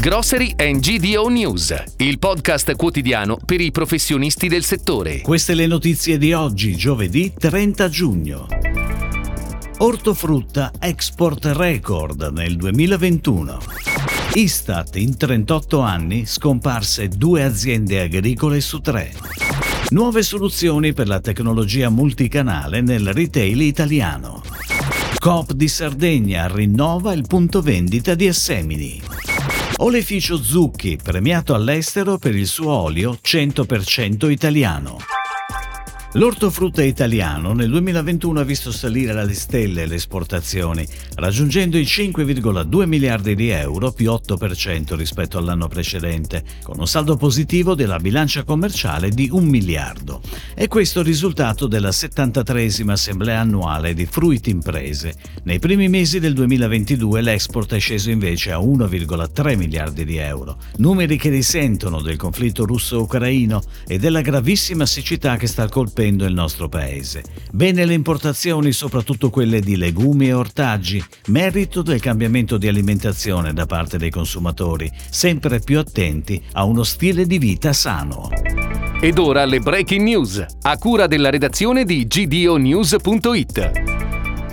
Grocery and GDO News, il podcast quotidiano per i professionisti del settore. Queste le notizie di oggi, giovedì 30 giugno. Ortofrutta Export Record nel 2021. Istat in 38 anni scomparse due aziende agricole su tre. Nuove soluzioni per la tecnologia multicanale nel retail italiano. Coop di Sardegna rinnova il punto vendita di Assemini. Oleficio Zucchi, premiato all'estero per il suo olio 100% italiano. L'ortofrutta italiano nel 2021 ha visto salire alle stelle le esportazioni, raggiungendo i 5,2 miliardi di euro più 8% rispetto all'anno precedente, con un saldo positivo della bilancia commerciale di 1 miliardo. E questo il risultato della 73esima assemblea annuale di Fruit Imprese. Nei primi mesi del 2022 l'export è sceso invece a 1,3 miliardi di euro, numeri che risentono del conflitto russo-ucraino e della gravissima siccità che sta colpendo il nostro paese. Bene le importazioni, soprattutto quelle di legumi e ortaggi, merito del cambiamento di alimentazione da parte dei consumatori, sempre più attenti a uno stile di vita sano. Ed ora le breaking news, a cura della redazione di gdonews.it.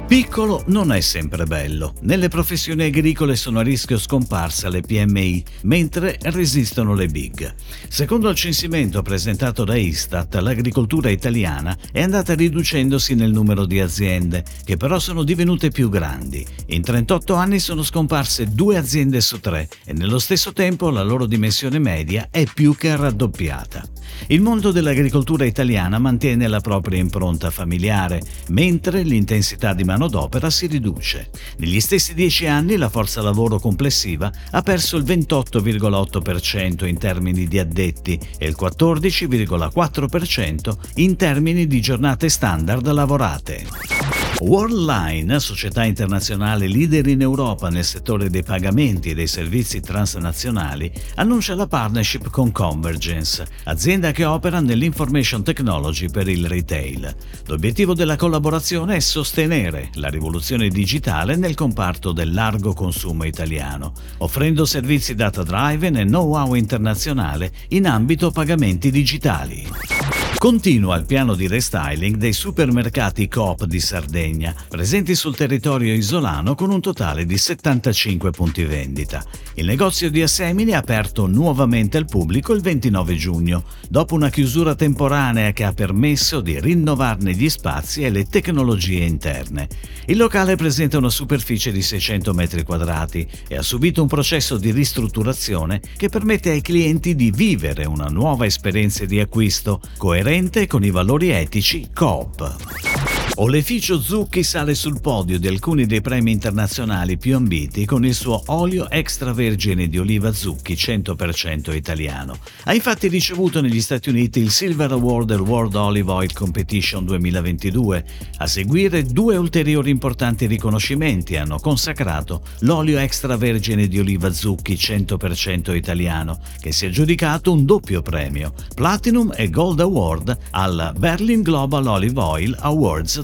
Piccolo non è sempre bello. Nelle professioni agricole sono a rischio scomparsa le PMI, mentre resistono le big. Secondo il censimento presentato da Istat, l'agricoltura italiana è andata riducendosi nel numero di aziende, che però sono divenute più grandi. In 38 anni sono scomparse due aziende su tre e nello stesso tempo la loro dimensione media è più che raddoppiata. Il mondo dell'agricoltura italiana mantiene la propria impronta familiare, mentre l'intensità di manodopera si riduce. Negli stessi dieci anni la forza lavoro complessiva ha perso il 28,8% in termini di addetti e il 14,4% in termini di giornate standard lavorate. Worldline, società internazionale leader in Europa nel settore dei pagamenti e dei servizi transnazionali, annuncia la partnership con Convergence, azienda che opera nell'information technology per il retail. L'obiettivo della collaborazione è sostenere la rivoluzione digitale nel comparto del largo consumo italiano, offrendo servizi data driven e know-how internazionale in ambito pagamenti digitali. Continua il piano di restyling dei supermercati Coop di Sardegna, presenti sul territorio isolano con un totale di 75 punti vendita. Il negozio di Assemini è aperto nuovamente al pubblico il 29 giugno, dopo una chiusura temporanea che ha permesso di rinnovarne gli spazi e le tecnologie interne. Il locale presenta una superficie di 600 m2 e ha subito un processo di ristrutturazione che permette ai clienti di vivere una nuova esperienza di acquisto coerente coerente con i valori etici Coop. Oleficio Zucchi sale sul podio di alcuni dei premi internazionali più ambiti con il suo olio extravergine di oliva Zucchi 100% italiano. Ha infatti ricevuto negli Stati Uniti il Silver Award del World Olive Oil Competition 2022. A seguire due ulteriori importanti riconoscimenti hanno consacrato l'olio extravergine di oliva Zucchi 100% italiano, che si è aggiudicato un doppio premio, Platinum e Gold Award al Berlin Global Olive Oil Awards